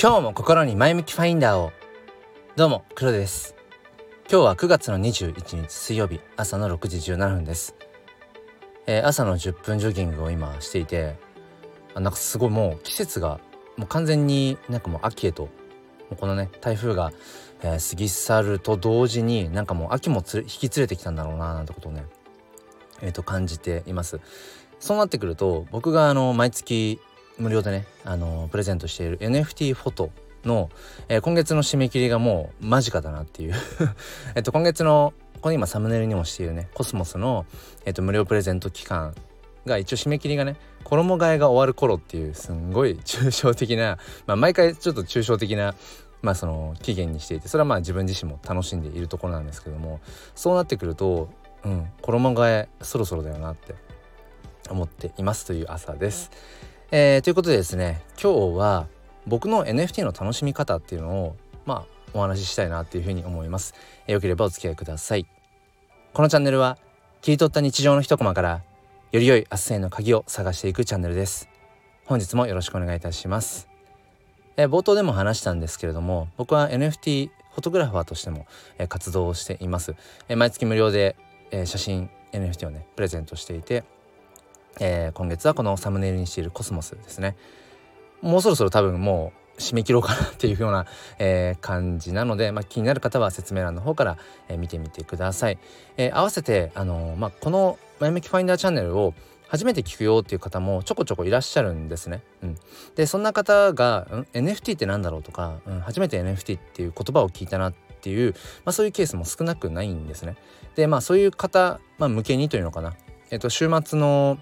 今日も心に前向きファインダーを。どうも黒です。今日は9月の21日水曜日朝の6時17分です、えー、朝の10分ジョギングを今していてあなんかすごいもう季節がもう完全になんかもう秋へともうこのね台風が、えー、過ぎ去ると同時になんかもう秋も引き連れてきたんだろうななんてことをねえー、と感じています。そうなってくると僕があの毎月無料でねあのプレゼントしている NFT フォトの、えー、今月の締め切りがもう間近だなっていう えっと今月のこの今サムネイルにもしているねコスモスの、えっと、無料プレゼント期間が一応締め切りがね衣替えが終わる頃っていうすんごい抽象的な、まあ、毎回ちょっと抽象的なまあその期限にしていてそれはまあ自分自身も楽しんでいるところなんですけどもそうなってくるとうん衣替えそろそろだよなって思っていますという朝です。えー、ということでですね今日は僕の NFT の楽しみ方っていうのをまあお話ししたいなっていうふうに思います。えー、よければお付き合いください。このチャンネルは切り取った日常の一コマからより良い明日への鍵を探していくチャンネルです。本日もよろしくお願いいたします。えー、冒頭でも話したんですけれども僕は NFT フォトグラファーとしても、え、活動をしています。え、毎月無料でえ、写真 NFT をねプレゼントしていて、えー、今月はこのサムネイルにしているコスモスですねもうそろそろ多分もう締め切ろうかなっていうような、えー、感じなので、まあ、気になる方は説明欄の方から、えー、見てみてください。えー、合わせて、あのまあ、この「前向きファインダーチャンネル」を初めて聞くよっていう方もちょこちょこいらっしゃるんですね。うん、でそんな方が「うん NFT って何だろう?」とか、うん「初めて NFT っていう言葉を聞いたな」っていう、まあ、そういうケースも少なくないんですね。でまあそういう方、まあ、向けにというのかな、えっと、週末の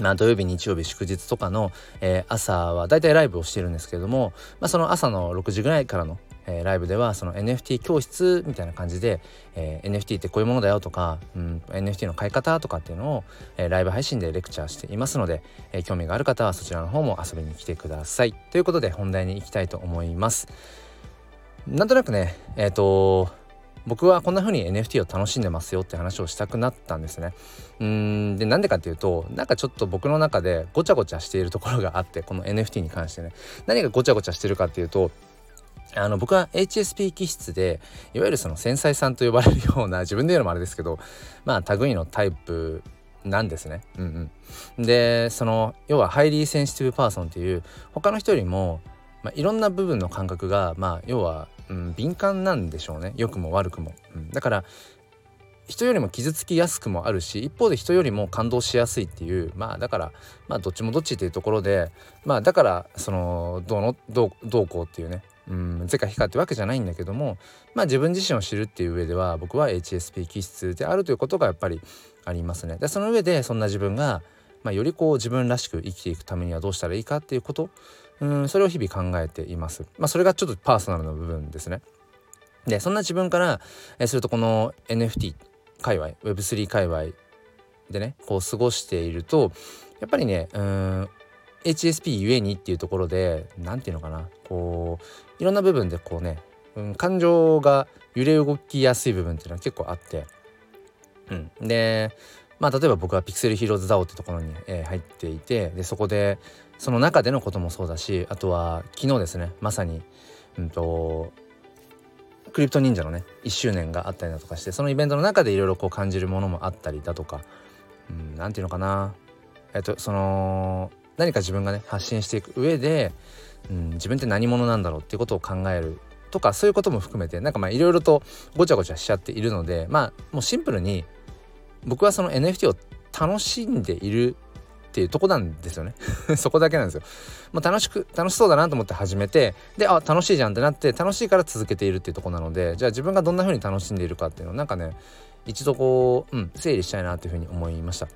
まあ、土曜日日曜日祝日とかの、えー、朝はだいたいライブをしてるんですけれども、まあ、その朝の6時ぐらいからの、えー、ライブではその NFT 教室みたいな感じで、えー、NFT ってこういうものだよとか、うん、NFT の買い方とかっていうのを、え、ライブ配信でレクチャーしていますので、え、興味がある方はそちらの方も遊びに来てください。ということで本題に行きたいと思います。なんとなくねえっ、と僕はこんな風に NFT を楽しんでますよって話をしたくなったんですね。うんでなんでかっていうとなんかちょっと僕の中でごちゃごちゃしているところがあってこの NFT に関してね何がごちゃごちゃしてるかっていうとあの僕は HSP 気質でいわゆるその繊細さんと呼ばれるような自分で言うのもあれですけどまあ類のタイプなんですね。うんうん、でその要は Highly Sensitive Person っていう他の人よりも、まあ、いろんな部分の感覚がまあ要はうん、敏感なんでしょうね。良くも悪くも、うん、だから人よりも傷つきやすくもあるし一方で人よりも感動しやすいっていうまあだからまあどっちもどっちっていうところでまあだからそのどうのどうどうこうっていうね。うん。是か非かってわけじゃないんだけどもまあ自分自身を知るっていう上では僕は HSP 気質であるということがやっぱりありますね。でその上でそんな自分が、まあ、よりこう自分らしく生きていくためにはどうしたらいいかっていうことうんそれを日々考えています。まあ、それがちょっとパーソナルの部分ですね。でそんな自分から、するとこの NFT 界隈 Web3 界隈でねこう過ごしているとやっぱりねうん HSP ゆえにっていうところで何て言うのかなこういろんな部分でこうね、うん、感情が揺れ動きやすい部分っていうのは結構あって、うん、でまあ例えば僕はピクセルヒーローズ DAO ってところに、えー、入っていてでそこでその中でのこともそうだしあとは昨日ですねまさにうんとクリプト忍者のね1周年があったりだとかしてそのイベントの中でいろいろこう感じるものもあったりだとか何、うん、て言うのかな。えっとその何か自分がね発信していく上で、うん、自分って何者なんだろうっていうことを考えるとかそういうことも含めてなんかまあいろいろとごちゃごちゃしちゃっているのでまあもうシンプルに僕はその NFT を楽しんでいるっていうとこなんですよね そこだけなんですよ。まあ、楽しく楽しそうだなと思って始めてであ楽しいじゃんってなって楽しいから続けているっていうとこなのでじゃあ自分がどんな風に楽しんでいるかっていうのをなんかね一度こう、うん、整理したいなっていう風に思いました。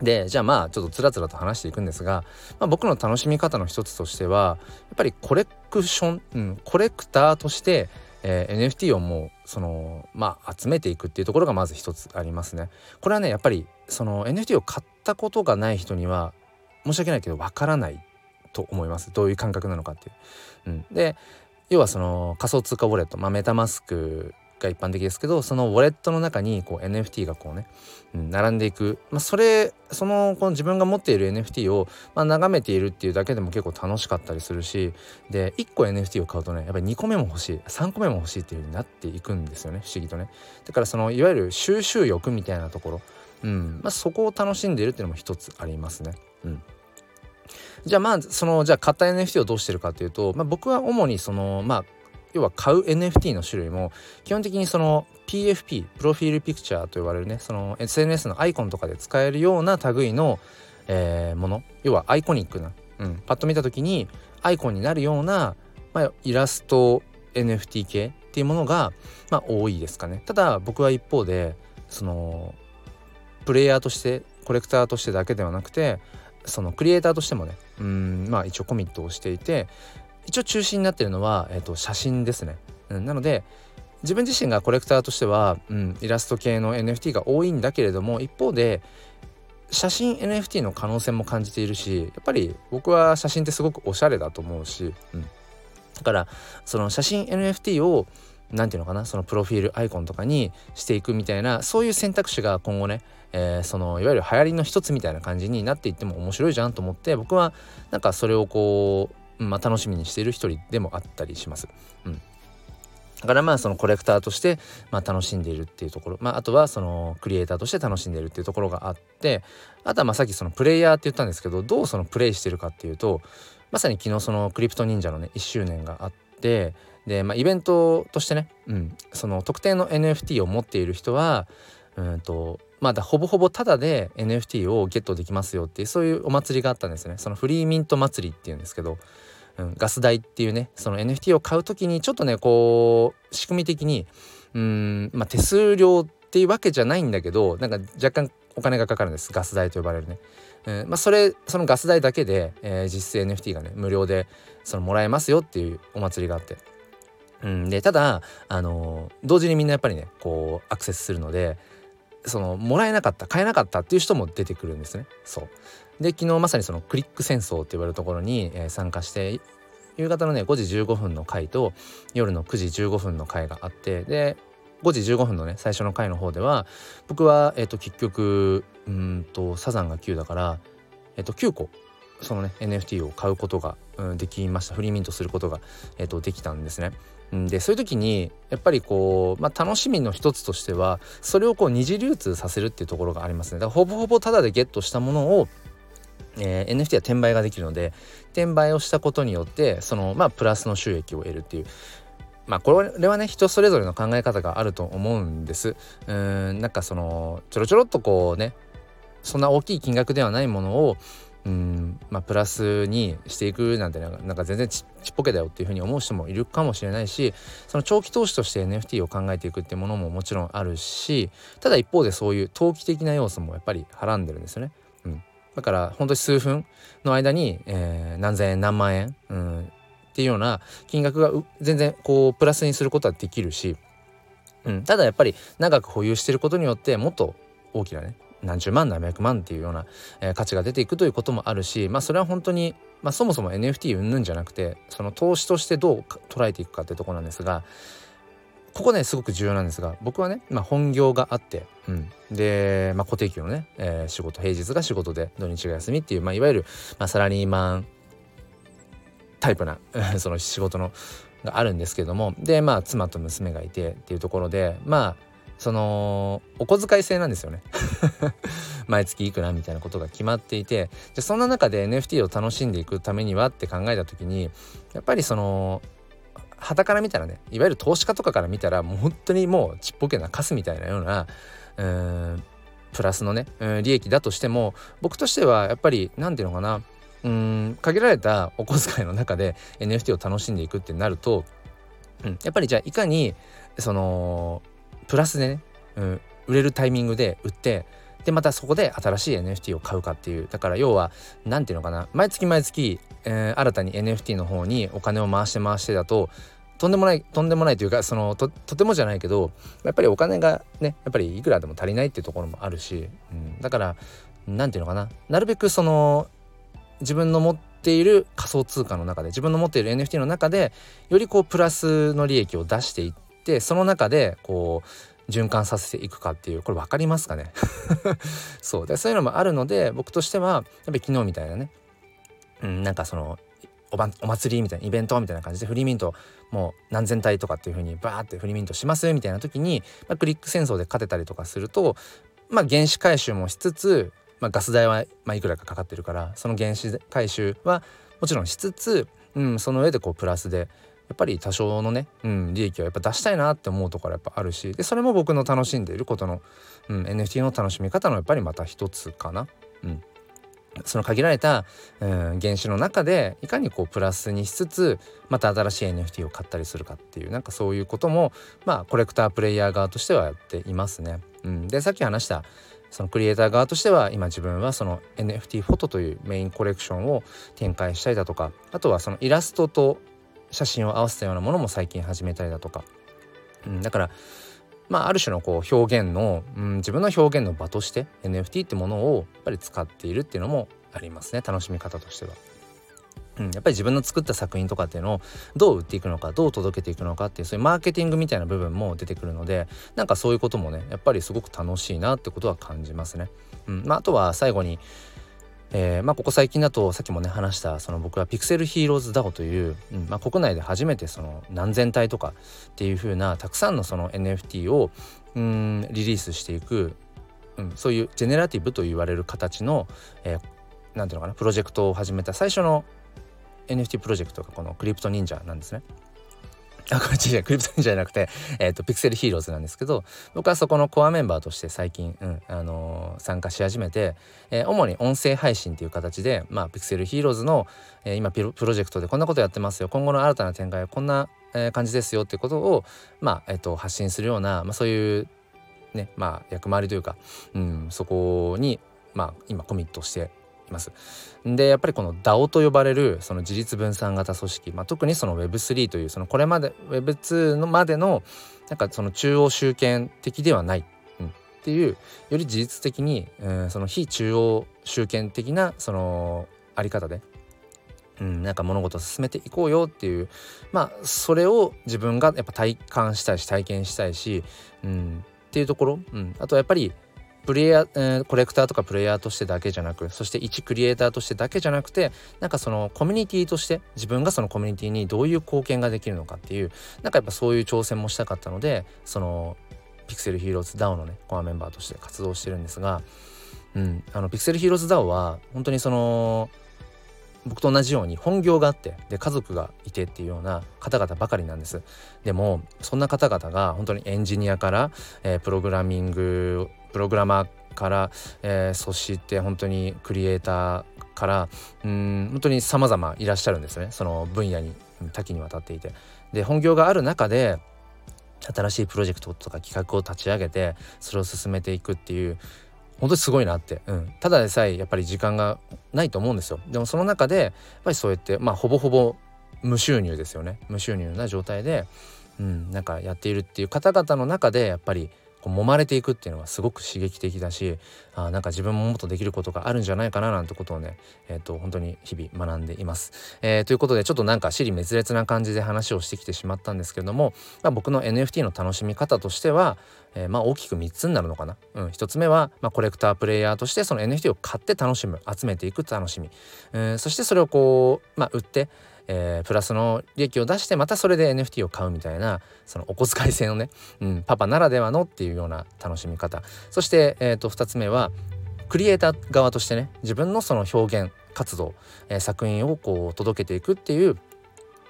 でじゃあまあちょっとつらつらと話していくんですが、まあ、僕の楽しみ方の一つとしてはやっぱりコレクション、うん、コレクターとしてえー、NFT をもうそのまあ集めていくっていうところがまず一つありますね。これはねやっぱりその NFT を買ったことがない人には申し訳ないけどわからないと思いますどういう感覚なのかっていう。うん、で要はその仮想通貨ウォレット、まあ、メタマスクが一般的ですけどそのウォレットの中にこう NFT がこうね、うん、並んでいく、まあ、それそのこの自分が持っている NFT を、まあ、眺めているっていうだけでも結構楽しかったりするしで1個 NFT を買うとねやっぱり2個目も欲しい3個目も欲しいっていう風になっていくんですよね不思議とね。だからそのいわゆる収集欲みたいなところ、うん。まあ、そこを楽しんでいるっていうのも一つありますね。うん。じゃあまあそのじゃあ買った NFT をどうしてるかというと、まあ、僕は主にそのまあ要は買う NFT の種類も基本的にその PFP プロフィールピクチャーと呼ばれるねその SNS のアイコンとかで使えるような類の、えー、もの要はアイコニックな、うん、パッと見た時にアイコンになるような、まあ、イラスト NFT 系っていうものが、まあ、多いですかね。ただ僕は一方でそのプレイヤーとしてコレクターとしてだけではなくてそのクリエイターとしてもねうんまあ一応コミットをしていて一応中心になってるのは、えーと、写真ですね、うん、なので自分自身がコレクターとしては、うん、イラスト系の NFT が多いんだけれども一方で写真 NFT の可能性も感じているしやっぱり僕は写真ってすごくおしゃれだと思うし、うん、だからその写真 NFT を何て言うのかなそのプロフィールアイコンとかにしていくみたいなそういう選択肢が今後ね、えー、そのいわゆる流行りの一つみたいな感じになっていっても面白いじゃんと思って僕はなんかそれをこうまあ、楽しみにしている一人でもあったりします。うん。だからまあそのコレクターとしてまあ楽しんでいるっていうところ、まあ、あとはそのクリエイターとして楽しんでいるっていうところがあってあとはまあさっきそのプレイヤーって言ったんですけどどうそのプレイしてるかっていうとまさに昨日そのクリプト忍者のね1周年があってで、まあ、イベントとしてね、うん、その特定の NFT を持っている人はうんとまだほぼほぼタダで NFT をゲットできますよっていうそういうお祭りがあったんですね。そのフリーミント祭りっていうんですけど、うん、ガス代っていうねその NFT を買う時にちょっとねこう仕組み的にうんまあ手数料っていうわけじゃないんだけどなんか若干お金がかかるんです。ガス代と呼ばれるね、うんまあ、それそのガス代だけで、えー、実質 NFT がね無料でそのもらえますよっていうお祭りがあって。うん、でただ、あのー、同時にみんなやっぱりねこうアクセスするのでそのもらえなかった買えなかったっていう人も出てくるんですね。そう。で昨日まさにそのクリック戦争って言われるところに、えー、参加して夕方のね5時15分の回と夜の9時15分の回があってで5時15分のね最初の回の方では僕は、えーと、結局うんとサザンが9だから、えーと、9個そのね NFT を買うことが、うん、できましたフリーミントすることが、えーとできたんですね。でそういう時にやっぱりこう、まあ、楽しみの一つとしてはそれをこう二次流通させるっていうところがありますねだからほぼほぼタダでゲットしたものを、えー、NFT は転売ができるので転売をしたことによってそのまあプラスの収益を得るっていうまあこれはね人それぞれの考え方があると思うんですうんなんかそのちょろちょろっとこうねそんな大きい金額ではないものをうんまあ、プラスにしていくなんてなんか全然ちっぽけだよっていうふうに思う人もいるかもしれないしその長期投資として NFT を考えていくっていうものももちろんあるしただ一方でそういう投機的な要素もやっぱりはらんでるんですよね。だから本当に数分の間に、えー、何千円何万円、うん、っていうような金額が全然こうプラスにすることはできるし、うん、ただやっぱり長く保有してることによってもっと大きなね何十万何百万っていうような、えー、価値が出ていくということもあるしまあそれは本当に、まあ、そもそも NFT 云々じゃなくてその投資としてどう捉えていくかっていうとこなんですがここねすごく重要なんですが僕はね、まあ、本業があって、うん、で、まあ、固定給のね、えー、仕事平日が仕事で土日が休みっていう、まあ、いわゆる、まあ、サラリーマンタイプな その仕事のがあるんですけどもでまあ妻と娘がいてっていうところでまあそのお小遣い制なんですよね。毎月いくらみたいなことが決まっていてじゃそんな中で NFT を楽しんでいくためにはって考えた時にやっぱりその旗から見たらねいわゆる投資家とかから見たらもう本当にもうちっぽけなカスみたいなようなうーんプラスのね、利益だとしても僕としてはやっぱり何て言うのかなうん限られたお小遣いの中で NFT を楽しんでいくってなると、うん、やっぱりじゃあいかにそのプラスでね、うん、売れるタイミングで売ってでまたそこで新しい NFT を買うかっていうだから要は何て言うのかな毎月毎月、えー、新たに NFT の方にお金を回して回してだととんでもないとんでもないというかそのとてもじゃないけどやっぱりお金がねやっぱりいくらでも足りないっていうところもあるし、うん、だから何て言うのかななるべくその自分の持っている仮想通貨の中で自分の持っている NFT の中でよりこうプラスの利益を出していってその中でこう循環させていくかっていうこれ分かりますかね？そう。でそういうのもあるので僕としてはやっぱり昨日みたいなね、うん、なんかそのおばお祭りみたいなイベントみたいな感じでフリーミントもう何千体とかっていう風にバーってフリーミントしますみたいな時に、まあ、クリック戦争で勝てたりとかするとまあ原資回収もしつつ、まあ、ガス代はまいくらかかかってるからその原資回収はもちろんしつつ、うん、その上でこうプラスでやっぱり多少のね、うん、利益はやっぱ出したいなって思うところやっぱあるしでそれも僕の楽しんでいることの、うん、NFT の楽しみ方のやっぱりまた一つかな。うんその限られた、うん、原種の中でいかにこうプラスにしつつまた新しい NFT を買ったりするかっていうなんかそういうこともまあコレクタープレイヤー側としてはやっていますね。うん、でさっき話したそのクリエイター側としては今自分はその NFT フォトというメインコレクションを展開したりだとかあとはそのイラストと写真を合わせたようなものも最近始めたりだとか、うん、だからまあ、ある種のこう表現の、うん、自分の表現の場として NFT ってものをやっぱり使っているっていうのもありますね楽しみ方としては。うん、やっぱり自分の作った作品とかっていうのをどう売っていくのかどう届けていくのかっていうそういうマーケティングみたいな部分も出てくるのでなんかそういうこともねやっぱりすごく楽しいなってことは感じますね。うんまあ、あとは最後にえー、まあ、ここ最近だとさっきもね話したその僕はピクセルヒーローズ DAO という、うんまあ、国内で初めてその何千体とかっていう風なたくさんのその NFT をうんリリースしていく、うん、そういうジェネラティブと言われる形の何、えー、て言うのかなプロジェクトを始めた最初の NFT プロジェクトがこのクリプト忍者なんですね。あ、これ違う、クリプトンじゃなくて、えっ、ー、と、ピクセルヒーローズなんですけど、僕はそこのコアメンバーとして最近、うん、あのー、参加し始めて、えー、主に音声配信っていう形で、まあ、ピクセルヒーローズの、え今プロジェクトでこんなことやってますよ、今後の新たな展開はこんな、え感じですよっていうことを、まあ、えっ、と、発信するような、まあ、そういう、ね、まあ、役回りというか、うん、そこに、まあ、今コミットしてます。でやっぱりこの DAO と呼ばれるその自立分散型組織、まあ、特にその Web3 というそのこれまで Web2 のまでのなんかその中央集権的ではない、うん、っていうより自律的に、うん、その非中央集権的なそのあり方でうん、なんか物事を進めていこうよっていうまあそれを自分がやっぱ体感したいし体験したいし、うん、っていうところ、うん、あとやっぱりプレイヤー、えー、コレクターとかプレイヤーとしてだけじゃなくそして一クリエイターとしてだけじゃなくてなんかそのコミュニティとして自分がそのコミュニティにどういう貢献ができるのかっていうなんかやっぱそういう挑戦もしたかったのでそのピクセルヒーローズ DAO のねコアメンバーとして活動してるんですが、うん、あのピクセルヒーローズ DAO は本当にその僕と同じように本業があってで家族がいてっていうような方々ばかりなんです。でもそんな方々が本当にエンジニアから、えー、プログラミングプログラマーから、えー、そして本当にクリエイターからうん本当に様々いらっしゃるんですね。その分野に多岐にわたっていて。で本業がある中で新しいプロジェクトとか企画を立ち上げてそれを進めていくっていう本当にすごいなって、うん、ただでさえやっぱり時間がないと思うんですよ。でもその中でやっぱりそうやってまあほぼほぼ無収入ですよね。無収入な状態で、うん、なんかやっているっていう方々の中でやっぱりこう揉まれていくっていうのはすごく刺激的だしあなんか自分ももっとできることがあるんじゃないかななんてことをね、えーと、本当に日々学んでいます。えー、ということでちょっとなんか尻滅裂な感じで話をしてきてしまったんですけれども、まあ、僕の NFT の楽しみ方としては、えー、まあ大きく3つになるのかな？うん、1つ目は、まあ、コレクタープレイヤーとしてその NFT を買って楽しむ集めていく楽しみ、うん、そしてそれをこう、まあ、売ってえー、プラスの利益を出してまたそれで NFT を買うみたいなそのお小遣い制のね、うん、パパならではのっていうような楽しみ方。そして、えー、と2つ目はクリエイター側としてね自分のその表現活動、えー、作品をこう届けていくっていう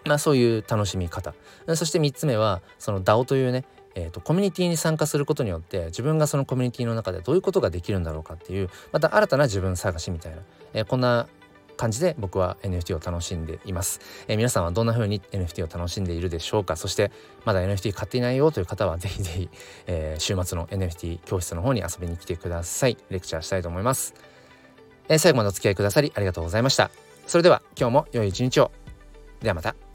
まあそういう楽しみ方。そして3つ目はその DAO というねえーと、コミュニティに参加することによって自分がそのコミュニティの中でどういうことができるんだろうかっていうまた新たな自分探しみたいな、えー、こんな感じで僕は NFT を楽しんでいます、えー、皆さんはどんな風に NFT を楽しんでいるでしょうか？そしてまだ NFT 買っていないよという方はぜひぜひ、えー、週末の NFT 教室の方に遊びに来てください。レクチャーしたいと思います、えー、最後までお付き合いくださりありがとうございました。それでは今日も良い一日を。ではまた。